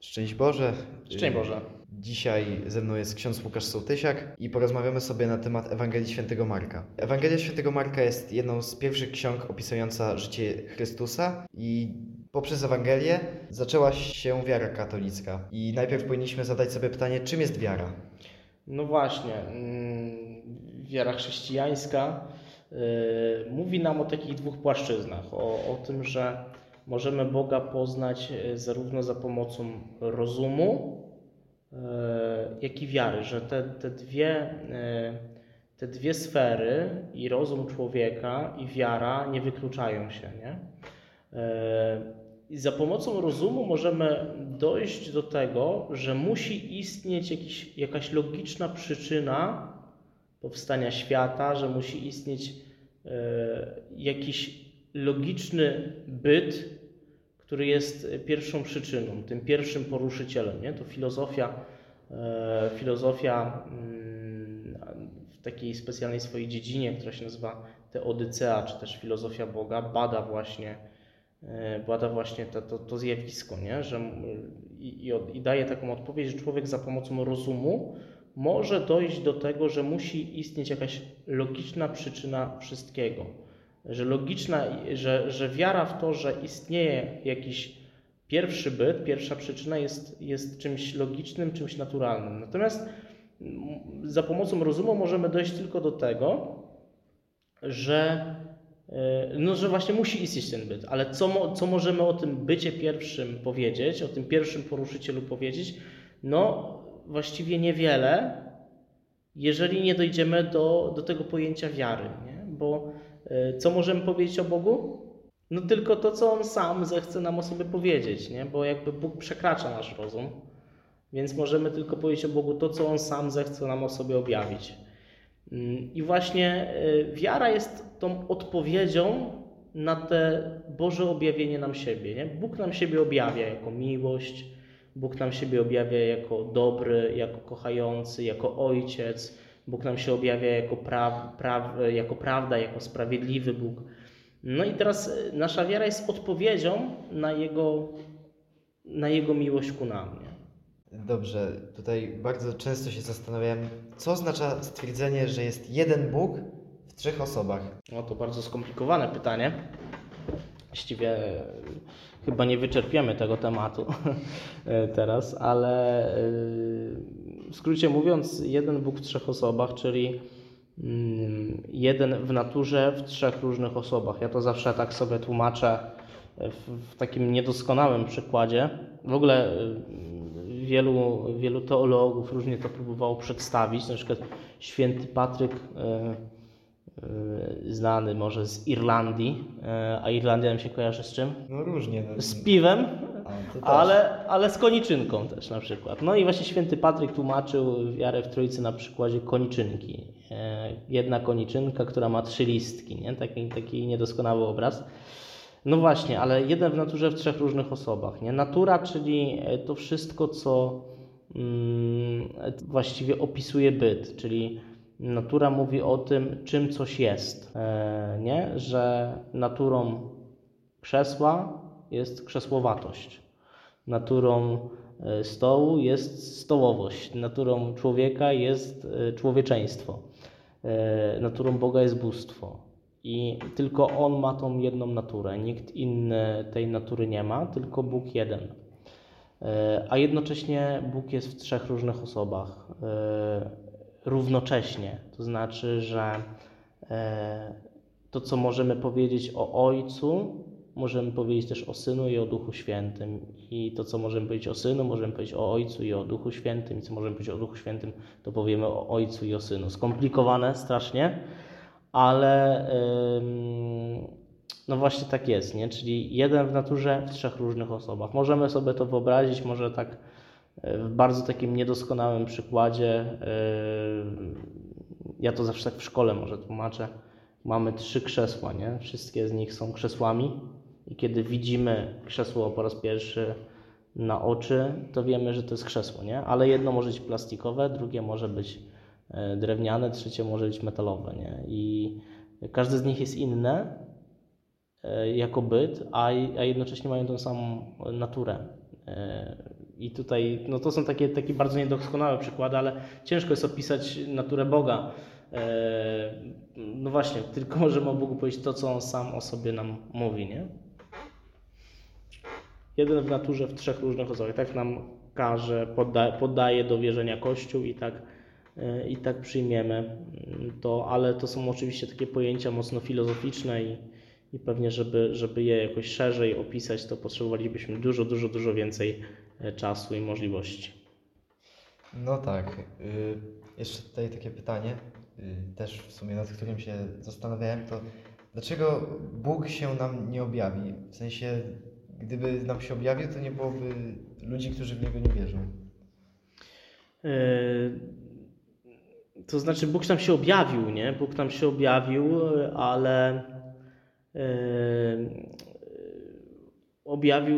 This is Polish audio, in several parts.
Szczęść Boże. Szczęść Boże. Dzisiaj ze mną jest ksiądz Łukasz Sołtysiak i porozmawiamy sobie na temat Ewangelii Świętego Marka. Ewangelia Świętego Marka jest jedną z pierwszych ksiąg opisująca życie Chrystusa i poprzez Ewangelię zaczęła się wiara katolicka. I najpierw powinniśmy zadać sobie pytanie, czym jest wiara? No właśnie, mm, wiara chrześcijańska y, mówi nam o takich dwóch płaszczyznach. O, o tym, że możemy Boga poznać y, zarówno za pomocą rozumu, y, jak i wiary, że te, te, dwie, te dwie sfery i rozum człowieka i wiara nie wykluczają się. Nie? I za pomocą rozumu możemy dojść do tego, że musi istnieć jakiś, jakaś logiczna przyczyna powstania świata, że musi istnieć e, jakiś logiczny byt, który jest pierwszą przyczyną, tym pierwszym poruszycielem. Nie? To filozofia, e, filozofia mm, w takiej specjalnej swojej dziedzinie, która się nazywa teodycea, czy też filozofia Boga, bada właśnie E, bada właśnie to, to, to zjawisko, nie? Że, i, i, daje taką odpowiedź, że człowiek za pomocą rozumu może dojść do tego, że musi istnieć jakaś logiczna przyczyna wszystkiego. Że logiczna, że, że wiara w to, że istnieje jakiś pierwszy byt, pierwsza przyczyna jest, jest czymś logicznym, czymś naturalnym. Natomiast za pomocą rozumu możemy dojść tylko do tego, że E, no, że właśnie musi istnieć ten byt, ale co, co możemy o tym bycie pierwszym powiedzieć, o tym pierwszym poruszycielu powiedzieć? No, właściwie niewiele, jeżeli nie dojdziemy do, do tego pojęcia wiary, nie? bo co możemy powiedzieć o Bogu? No tylko to, co On sam zechce nam o sobie powiedzieć, nie? bo jakby Bóg przekracza nasz rozum, więc możemy tylko powiedzieć o Bogu to, co On sam zechce nam o sobie objawić. Mm, I właśnie y, wiara jest tą odpowiedzią na te Boże objawienie nam siebie. Nie? Bóg nam siebie objawia jako miłość, Bóg nam siebie objawia jako dobry, jako kochający, jako ojciec. Bóg nam się objawia jako, pra, pra, jako prawda, jako sprawiedliwy Bóg. No i teraz y, nasza wiara jest odpowiedzią na Jego, na jego miłość ku nam. Nie? Dobrze, tutaj bardzo często się zastanawiam, co oznacza stwierdzenie, że jest jeden Bóg w trzech osobach? No to bardzo skomplikowane pytanie. Właściwie chyba nie wyczerpiemy tego tematu teraz, ale w skrócie mówiąc, jeden Bóg w trzech osobach, czyli mm, jeden w naturze w trzech różnych osobach. Ja to zawsze tak sobie tłumaczę w, takim niedoskonałym przykładzie. W ogóle wielu, wielu teologów różnie to próbowało przedstawić. Na przykład święty Patryk, e, e, znany może z Irlandii, e, a Irlandia nam się kojarzy z czym? No różnie. Z piwem, ale, ale z koniczynką też na przykład. No i właśnie święty Patryk tłumaczył wiarę w Trójcy na przykładzie koniczynki. Jedna koniczynka, która ma trzy listki, nie? Taki, taki niedoskonały obraz. No właśnie, ale jeden w naturze w trzech różnych osobach. Nie? Natura, czyli e, to wszystko, co mm, właściwie opisuje byt, czyli natura mówi o tym, czym coś jest. E, nie? Że naturą krzesła jest krzesłowatość, naturą e, stołu jest stołowość, naturą człowieka jest e, człowieczeństwo, e, naturą Boga jest bóstwo. I tylko On ma tą jedną naturę. Nikt inny tej natury nie ma, tylko Bóg jeden. A jednocześnie Bóg jest w trzech różnych osobach równocześnie. To znaczy, że to, co możemy powiedzieć o Ojcu, możemy powiedzieć też o Synu i o Duchu Świętym. I to, co możemy powiedzieć o Synu, możemy powiedzieć o Ojcu i o Duchu Świętym. I co możemy powiedzieć o Duchu Świętym, to powiemy o Ojcu i o Synu. Skomplikowane strasznie ale no właśnie tak jest, nie? Czyli jeden w naturze w trzech różnych osobach. Możemy sobie to wyobrazić, może tak e, w bardzo takim niedoskonałym przykładzie. Ja to zawsze tak w szkole może tłumaczę. Mamy trzy krzesła, nie? Wszystkie z nich są krzesłami i kiedy widzimy krzesło po raz pierwszy na oczy, to wiemy, że to jest krzesło, nie? Ale jedno może być plastikowe, drugie może być E, drewniane, trzecie może być metalowe. Nie? I każde z nich jest inne e, jako byt, a, jednocześnie mają tą samą naturę. E, I tutaj, no to są takie, takie bardzo niedoskonałe przykłady, ale ciężko jest opisać naturę Boga. E, No właśnie, tylko możemy o Bogu powiedzieć to, co On sam o sobie nam mówi, nie? Jeden w naturze w trzech różnych osobach. Tak nam każe, podda, poddaje do wierzenia Kościół i tak, e, i tak przyjmiemy mm, to, ale to są oczywiście takie pojęcia mocno filozoficzne i, i pewnie, żeby, żeby je jakoś szerzej opisać, to potrzebowalibyśmy dużo, dużo, dużo więcej e, czasu i możliwości. No tak. y, Jeszcze tutaj takie pytanie, y, też w sumie nad którym się zastanawiałem, to dlaczego Bóg się nam nie objawi? W sensie, gdyby nam się objawił, to nie byłoby ludzi, którzy w Niego nie wierzą. E, To znaczy, Bóg nam się objawił, nie? Bóg nam się objawił, ale e, objawił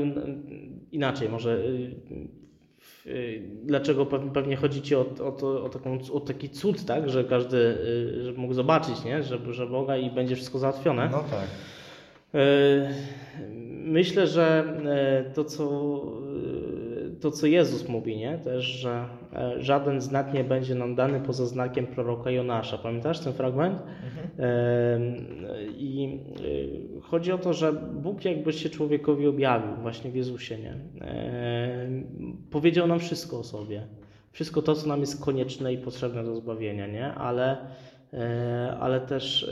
inaczej, może. e, Dlaczego Pew- pewnie chodzi ci o, o, to, o, taką, o taki cud, tak? Że każdy żeby mógł zobaczyć, nie? Że, że Boga i będzie wszystko załatwione. No tak. Myślę, że e, to co, e, to, co Jezus mówi, nie? też, że e, żaden znak nie będzie nam dany poza znakiem proroka Jonasza. Pamiętasz ten fragment? E, I chodzi o to, że Bóg jakby się człowiekowi objawił właśnie w Jezusie. Nie? Powiedział nam wszystko o sobie. Wszystko to, co nam jest konieczne i potrzebne do zbawienia, nie? Ale, ale też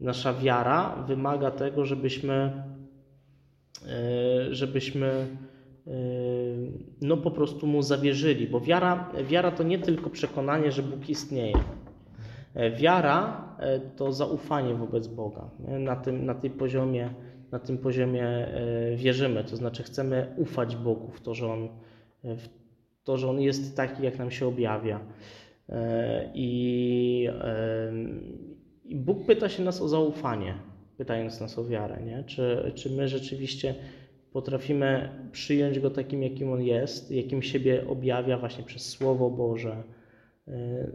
nasza wiara wymaga tego, żebyśmy, e, żebyśmy e, no po prostu mu zawierzyli, bo wiara, wiara to nie tylko przekonanie, że Bóg istnieje. E, Wiara to zaufanie wobec Boga. Na tym, na tej poziomie, na tym poziomie wierzymy, to znaczy chcemy ufać Bogu w to, że On, w to, że On jest taki, jak nam się objawia. I, i Bóg pyta się nas o zaufanie, pytając nas o wiarę. Nie? Czy, czy my rzeczywiście potrafimy przyjąć Go takim, jakim On jest, jakim siebie objawia właśnie przez Słowo Boże, y,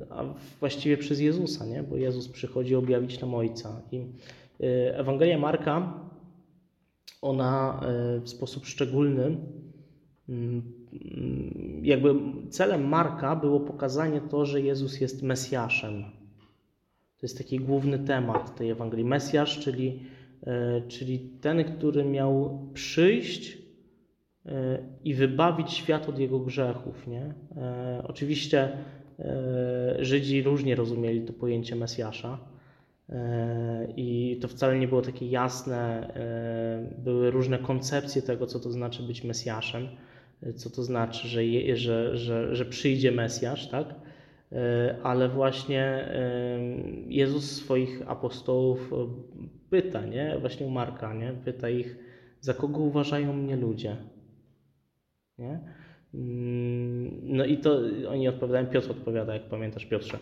a właściwie przez Jezusa, nie? bo Jezus przychodzi objawić nam Ojca. I y, Ewangelia Marka, ona y, w sposób szczególny, mm, mm, jakby celem Marka było pokazanie to, że Jezus jest Mesjaszem. To jest taki główny temat tej Ewangelii. Mesjasz, czyli, e, czyli ten, który miał przyjść e, i wybawić świat od jego grzechów. Nie? E, Oczywiście Żydzi różnie rozumieli to pojęcie Mesjasza. I to wcale nie było takie jasne. Były różne koncepcje tego, co to znaczy być Mesjaszem, co to znaczy, że, że, że, że przyjdzie Mesjasz, tak? E, ale właśnie e, Jezus swoich apostołów e, pyta, nie? Właśnie u Marka, nie? Pyta ich, za kogo uważają mnie ludzie? Nie? Mm, No i to oni odpowiadają, Piotr odpowiada, jak pamiętasz Piotrze,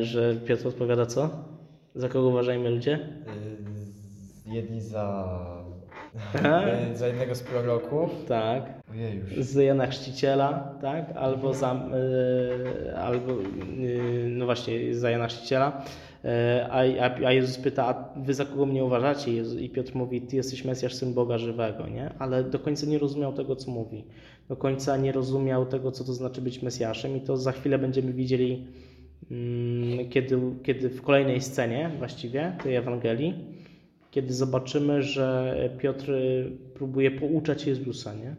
że Piotr odpowiada co? Za kogo uważają mnie ludzie? Jedni za... Tak. za jednego z proroków. Tak. Z Jana Chrzciciela, tak? Albo za, y, albo, y, no właśnie, za Jana Chrzciciela. A, a, a Jezus pyta, a wy za kogo mnie uważacie? I Piotr mówi, ty jesteś Mesjasz, Syn Boga żywego, nie? Ale do końca nie rozumiał tego, co mówi. Do końca nie rozumiał tego, co to znaczy być Mesjaszem i to za chwilę będziemy widzieli, mm, kiedy, kiedy w kolejnej scenie właściwie tej Ewangelii, kiedy zobaczymy, że Piotr próbuje pouczać Jezusa, nie?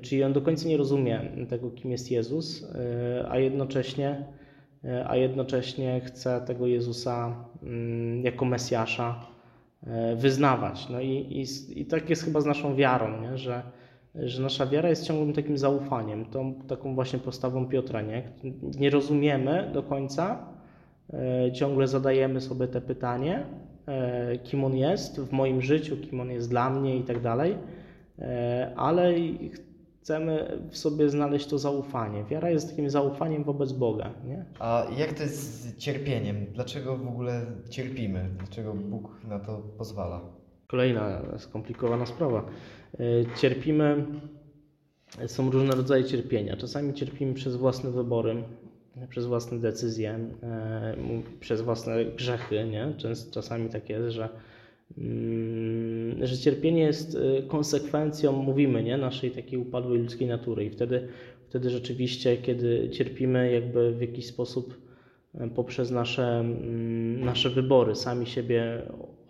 Czyli on do końca nie rozumie tego, kim jest Jezus, y, a jednocześnie, y, a jednocześnie chce tego Jezusa mm, jako Mesjasza y, wyznawać. No i, i, i tak jest chyba z naszą wiarą, nie? Że, że nasza wiara jest ciągłym takim zaufaniem, tą taką właśnie postawą Piotra. Nie, nie rozumiemy do końca, ciągle zadajemy sobie te pytanie, kim on jest w moim życiu, kim on jest dla mnie i tak dalej, y, ale chcemy w sobie znaleźć to zaufanie. Wiara jest takim zaufaniem wobec Boga. Nie? A jak to jest z cierpieniem? Dlaczego w ogóle cierpimy? Dlaczego Bóg na to pozwala? Kolejna skomplikowana sprawa. Y, Cierpimy, są różne rodzaje cierpienia. Czasami cierpimy przez własne wybory, przez własne decyzje, y, przez własne grzechy. Nie? Czas- Czasami tak jest, że, mm, że cierpienie jest y, konsekwencją, mówimy, nie, naszej takiej upadłej ludzkiej natury i wtedy, wtedy rzeczywiście, kiedy cierpimy jakby w jakiś sposób poprzez nasze, mm, nasze wybory, sami siebie,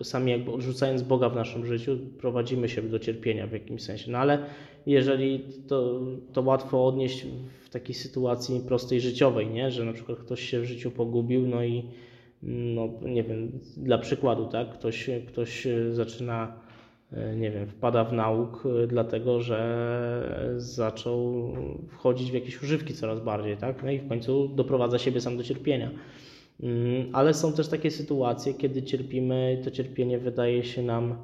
sami jakby odrzucając Boga w naszym życiu, prowadzimy się do cierpienia w jakimś sensie. No ale jeżeli to, to łatwo odnieść w takiej sytuacji prostej życiowej, nie? że na przykład ktoś się w życiu pogubił, no i no nie wiem, dla przykładu, tak, ktoś, ktoś zaczyna, nie wiem, wpada w nauk, dlatego że zaczął wchodzić w jakieś używki coraz bardziej, tak, no i w końcu doprowadza siebie sam do cierpienia. Mm, ale są też takie sytuacje, kiedy cierpimy, to cierpienie wydaje się nam,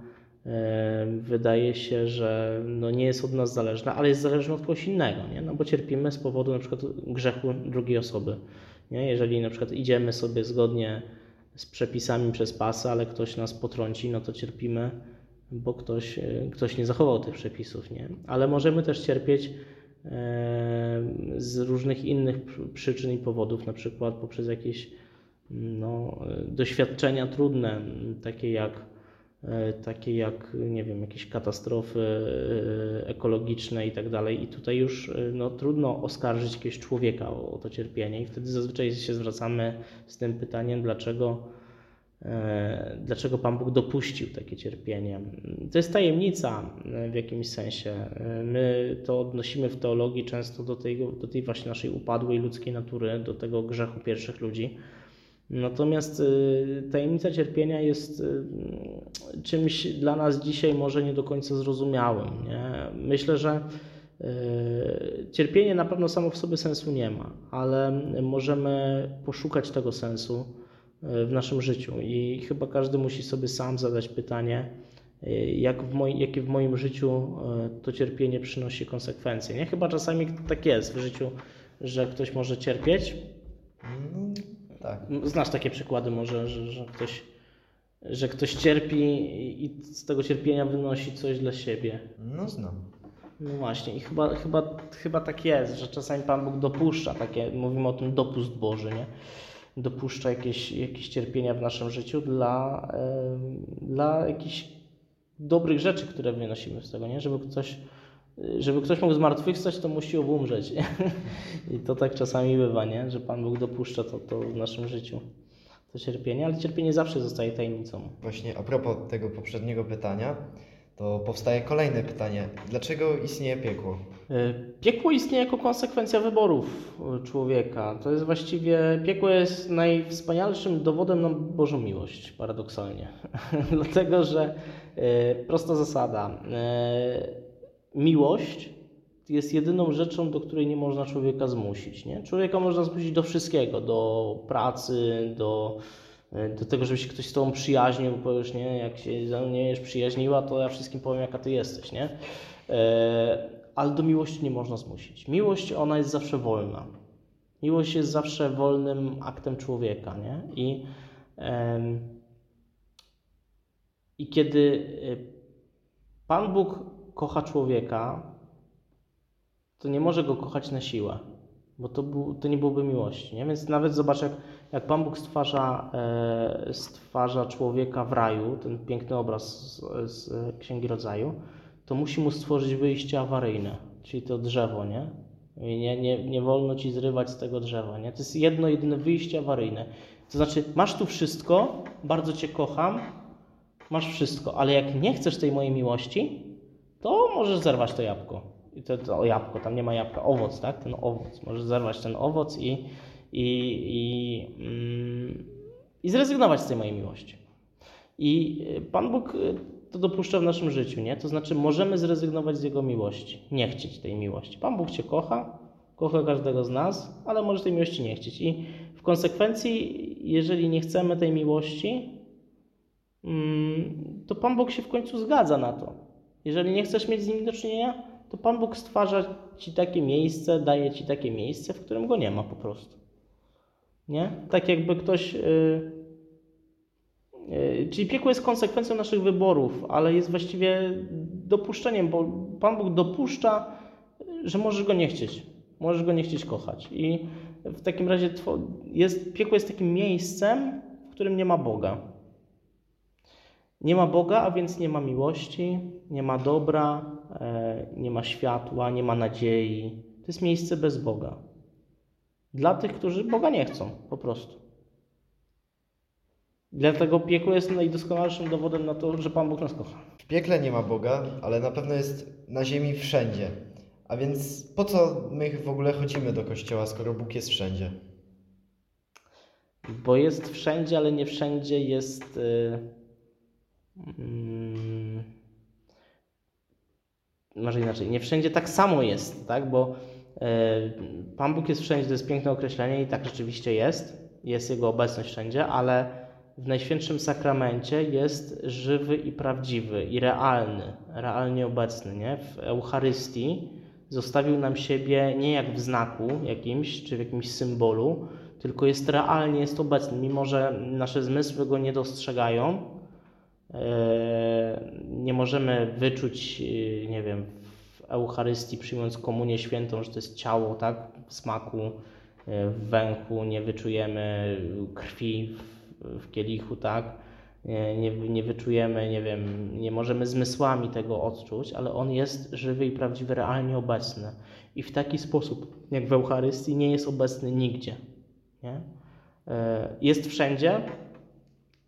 e, wydaje się, że no nie jest od nas zależne, ale jest zależne od kogoś innego, nie? No bo cierpimy z powodu na przykład grzechu drugiej osoby. Nie? Jeżeli na przykład idziemy sobie zgodnie z przepisami przez pasy, ale ktoś nas potrąci, no to cierpimy, bo ktoś, e, ktoś nie zachował tych przepisów. Nie? Ale możemy też cierpieć e, z różnych innych przyczyn i powodów, na przykład poprzez jakieś no, doświadczenia trudne, takie jak, e, takie jak, nie wiem, jakieś katastrofy e, ekologiczne i tak dalej. I tutaj już e, no, trudno oskarżyć jakiegoś człowieka o, o to cierpienie i wtedy zazwyczaj się zwracamy z tym pytaniem, dlaczego, dlaczego Pan Bóg dopuścił takie cierpienie. To jest tajemnica w jakimś sensie. My to odnosimy w teologii często do tej, do tej właśnie naszej upadłej ludzkiej natury, do tego grzechu pierwszych ludzi. Natomiast y, tajemnica cierpienia jest czymś dla nas dzisiaj może nie do końca zrozumiałym. Nie? Myślę, że cierpienie na pewno samo w sobie sensu nie ma, ale możemy poszukać tego sensu w naszym życiu i chyba każdy musi sobie sam zadać pytanie, jak w moi, jakie w moim życiu to cierpienie przynosi konsekwencje. Nie? Chyba czasami tak jest w życiu, że ktoś może cierpieć. Tak. Znasz takie przykłady może, że, że, ktoś, że ktoś cierpi i z tego cierpienia wynosi coś dla siebie. No znam. No właśnie i chyba, chyba, chyba tak jest, że czasami Pan Bóg dopuszcza takie, mówimy o tym dopust Boży, nie? Dopuszcza jakieś, jakieś cierpienia w naszym życiu dla, dla jakichś dobrych rzeczy, które wynosimy z tego, nie? Żeby ktoś żeby ktoś mógł zmartwychwstać, to musi umrzeć. I to tak czasami bywa, nie? że Pan Bóg dopuszcza to, to w naszym życiu, to cierpienie, ale cierpienie zawsze zostaje tajemnicą. Właśnie a propos tego poprzedniego pytania, to powstaje kolejne pytanie. Dlaczego istnieje piekło? E, piekło istnieje jako konsekwencja wyborów człowieka. To jest właściwie, piekło jest najwspanialszym dowodem na Bożą miłość, paradoksalnie. Dlatego, że e, prosta zasada e, miłość jest jedyną rzeczą, do której nie można człowieka zmusić. Nie? Człowieka można zmusić do wszystkiego, do pracy, do, do tego, żeby się ktoś z tobą przyjaźnił, powiesz, nie, jak się ze mnie już przyjaźniła, to ja wszystkim powiem, jaka ty jesteś, nie? E, ale do miłości nie można zmusić. Miłość, ona jest zawsze wolna. Miłość jest zawsze wolnym aktem człowieka, nie? I, e, i kiedy e, Pan Bóg kocha człowieka, to nie może go kochać na siłę, bo to, był, to nie byłoby miłości. Nie? Więc nawet zobacz, jak, jak Pan Bóg stwarza, e, stwarza człowieka w raju, ten piękny obraz z, z Księgi Rodzaju, to musi mu stworzyć wyjście awaryjne, czyli to drzewo, nie? Nie, nie, nie wolno ci zrywać z tego drzewa. Nie? To jest jedno, jedyne wyjście awaryjne. To znaczy, masz tu wszystko, bardzo Cię kocham, masz wszystko, ale jak nie chcesz tej mojej miłości, to możesz zerwać to jabłko. I to, to jabłko, tam nie ma jabłka, owoc, tak? Ten owoc. Możesz zerwać ten owoc i, i, i, mm, i zrezygnować z tej mojej miłości. I Pan Bóg y, to dopuszcza w naszym życiu, nie? To znaczy możemy zrezygnować z Jego miłości, nie chcieć tej miłości. Pan Bóg Cię kocha, kocha każdego z nas, ale może tej miłości nie chcieć. I w konsekwencji, jeżeli nie chcemy tej miłości, mm, to Pan Bóg się w końcu zgadza na to. Jeżeli nie chcesz mieć z nimi do czynienia, to Pan Bóg stwarza ci takie miejsce, daje ci takie miejsce, w którym go nie ma po prostu. Nie? Tak jakby ktoś. Yy, yy, czyli piekło jest konsekwencją naszych wyborów, ale jest właściwie dopuszczeniem, bo Pan Bóg dopuszcza, że możesz go nie chcieć. Możesz go nie chcieć kochać. I w takim razie jest, piekło jest takim miejscem, w którym nie ma Boga. Nie ma Boga, a więc nie ma miłości, nie ma dobra, nie ma światła, nie ma nadziei. To jest miejsce bez Boga. Dla tych, którzy Boga nie chcą, po prostu. Dlatego piekło jest najdoskonalszym dowodem na to, że Pan Bóg nas kocha. W piekle nie ma Boga, ale na pewno jest na ziemi wszędzie. A więc po co my w ogóle chodzimy do kościoła, skoro Bóg jest wszędzie? Bo jest wszędzie, ale nie wszędzie jest. y, mm, może inaczej, nie wszędzie tak samo jest, tak? Bo y, Pan Bóg jest wszędzie, to jest piękne określenie i tak rzeczywiście jest. Jest Jego obecność wszędzie, ale w Najświętszym Sakramencie jest żywy i prawdziwy i realny, realnie obecny, nie? W Eucharystii zostawił nam siebie nie jak w znaku jakimś, czy w jakimś symbolu, tylko jest realnie, jest obecny, mimo że nasze zmysły go nie dostrzegają. E, Nie możemy wyczuć, e, nie wiem, w Eucharystii przyjmując komunię świętą, że to jest ciało, tak, w smaku, e, w węchu, nie wyczujemy krwi w, kielichu, tak, nie, nie, wyczujemy, nie wiem, nie możemy zmysłami tego odczuć, ale on jest żywy i prawdziwy, realnie obecny. I w taki sposób, jak w Eucharystii, nie jest obecny nigdzie. Nie? Jest wszędzie,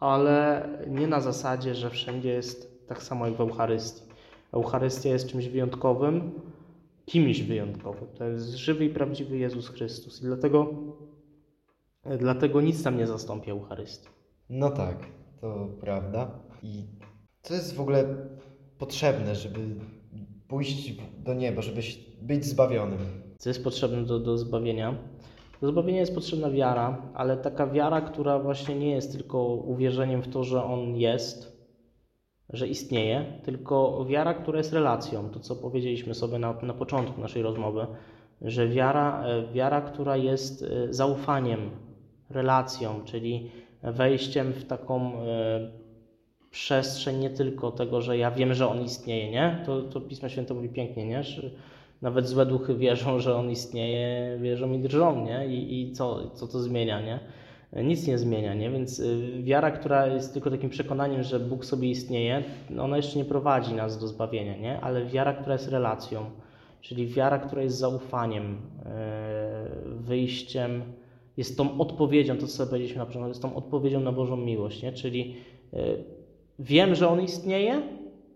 ale nie na zasadzie, że wszędzie jest tak samo jak w Eucharystii. Eucharystia jest czymś wyjątkowym, kimś wyjątkowym. To jest żywy i prawdziwy Jezus Chrystus. I dlatego, dlatego nic tam nie zastąpi Eucharystii. No tak, to prawda. I co jest w ogóle potrzebne, żeby pójść do nieba, żeby być zbawionym? Co jest potrzebne do, do zbawienia? Do zbawienia jest potrzebna wiara, ale taka wiara, która właśnie nie jest tylko uwierzeniem w to, że On jest, że istnieje, tylko wiara, która jest relacją. To, co powiedzieliśmy sobie na, na początku naszej rozmowy, że wiara, e, wiara, która jest e, zaufaniem, relacją, czyli wejściem w taką e, przestrzeń nie tylko tego, że ja wiem, że On istnieje, nie? To, to Pismo Święte mówi pięknie, nie? Nawet złe duchy wierzą, że On istnieje, wierzą i drżą, nie? I, i co, co to zmienia, nie? Nic nie zmienia, nie? Więc y, wiara, która jest tylko takim przekonaniem, że Bóg sobie istnieje, ona jeszcze nie prowadzi nas do zbawienia, nie? Ale wiara, która jest relacją, czyli wiara, która jest zaufaniem, yy, wyjściem, jest tą odpowiedzią, to co sobie powiedzieliśmy na początku, jest tą odpowiedzią na Bożą miłość, nie? Czyli yy, wiem, że On istnieje,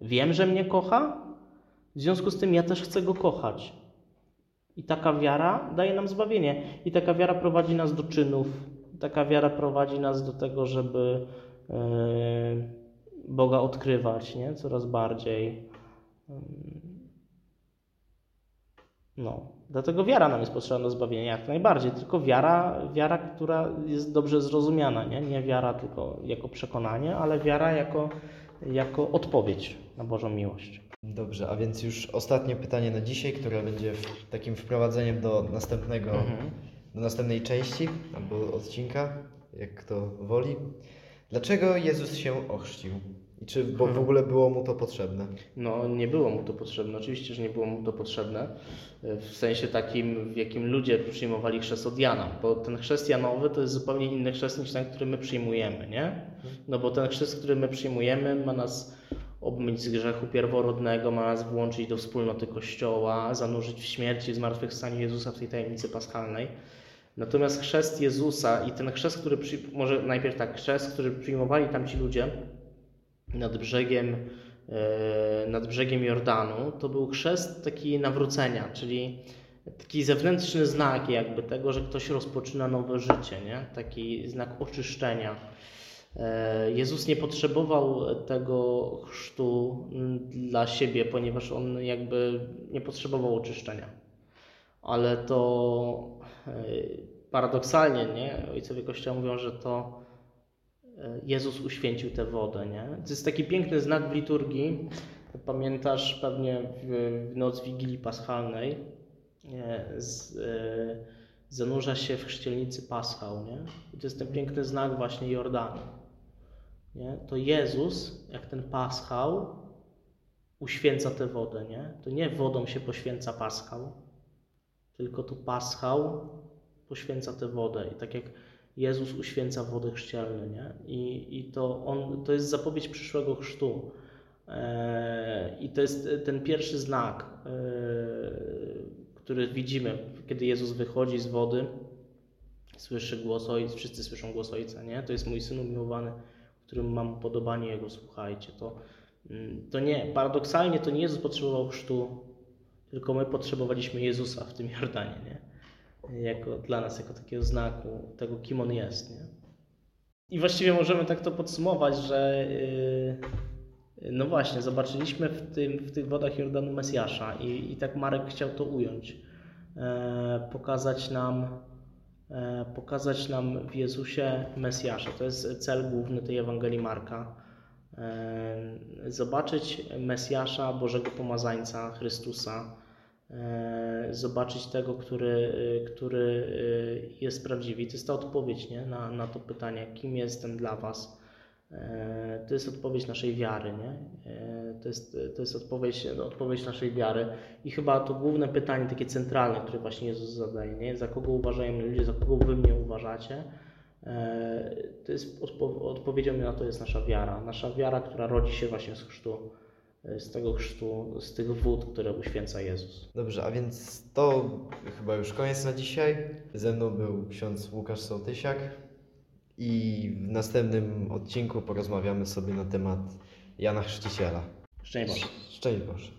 wiem, że mnie kocha, w związku z tym ja też chcę Go kochać. I taka wiara daje nam zbawienie. I taka wiara prowadzi nas do czynów. Taka wiara prowadzi nas do tego, żeby yy, Boga odkrywać nie? coraz bardziej. No, dlatego wiara nam jest potrzebna do zbawienia, jak najbardziej. Tylko wiara, wiara, która jest dobrze zrozumiana. Nie, nie wiara tylko jako przekonanie, ale wiara jako, jako odpowiedź na Bożą miłość. Dobrze, a więc już ostatnie pytanie na dzisiaj, które będzie w, takim wprowadzeniem do następnego, Mhm. do następnej części albo odcinka, jak kto woli. Dlaczego Jezus się ochrzcił? I czy bo w Mhm. ogóle było mu to potrzebne? No, nie było mu to potrzebne. Oczywiście, że nie było mu to potrzebne. W sensie takim, w jakim ludzie przyjmowali chrzest od Jana. Bo ten chrzest Janowy to jest zupełnie inny chrzest niż ten, który my przyjmujemy, nie? No bo ten chrzest, który my przyjmujemy, ma nas obmyć z grzechu pierworodnego, ma nas włączyć do wspólnoty Kościoła, zanurzyć w śmierci, zmartwychwstaniu Jezusa w tej tajemnicy paschalnej. Natomiast chrzest Jezusa i ten chrzest, który przy... może najpierw tak, chrzest, który przyjmowali tamci ludzie nad brzegiem, e, nad brzegiem Jordanu, to był chrzest taki nawrócenia, czyli taki zewnętrzny znak jakby tego, że ktoś rozpoczyna nowe życie, nie? taki znak oczyszczenia. E, Jezus nie potrzebował tego chrztu dla siebie, ponieważ on jakby nie potrzebował oczyszczenia. Ale to e, paradoksalnie, nie? Ojcowie Kościoła mówią, że to e, Jezus uświęcił tę wodę, nie? To jest taki piękny znak w liturgii. Pamiętasz pewnie w, noc Wigilii Paschalnej? Z, zanurza się w chrzcielnicy Paschał, nie? I to jest ten piękny znak właśnie Jordanu. Nie? To Jezus, jak ten Paschał, uświęca tę wodę, nie? To nie wodą się poświęca Paschał, tylko to Paschał poświęca tę wodę. I tak jak Jezus uświęca wodę chrzcielne, nie? I, i to, on, to jest zapowiedź przyszłego chrztu. E, I to jest ten pierwszy znak, e, który widzimy, kiedy Jezus wychodzi z wody, słyszy głos Ojca, wszyscy słyszą głos Ojca, nie? To jest mój Syn umiłowany, którym mam upodobanie Jego, słuchajcie. To, mm, to nie, paradoksalnie to nie Jezus potrzebował chrztu, tylko my potrzebowaliśmy Jezusa w tym Jordanie, nie? Jako, dla nas, jako takiego znaku tego, kim On jest, nie? I właściwie możemy tak to podsumować, że yy, no właśnie, zobaczyliśmy w, tym, w tych wodach Jordanu Mesjasza i, i tak Marek chciał to ująć, e, pokazać nam, pokazać nam w Jezusie Mesjasza. To jest cel główny tej Ewangelii Marka. E, zobaczyć Mesjasza, Bożego Pomazańca, Chrystusa, e, zobaczyć tego, który, który e, jest prawdziwy. To jest ta odpowiedź nie? Na, na to pytanie, kim jestem dla Was. E, To jest odpowiedź naszej wiary, nie? E, To jest, to jest odpowiedź, odpowiedź naszej wiary. I chyba to główne pytanie, takie centralne, które właśnie Jezus zadaje, nie? Za kogo uważają ludzie, za kogo Wy mnie uważacie? E, To jest odpo- odpowiedzią na to jest nasza wiara. Nasza wiara, która rodzi się właśnie z chrztu, z tego chrztu, z tych wód, które uświęca Jezus. Dobrze, a więc to chyba już koniec na dzisiaj. Ze mną był ksiądz Łukasz Sołtysiak i w następnym odcinku porozmawiamy sobie na temat Jana Chrzciciela. Szczęść Boże. Szczęść Boże.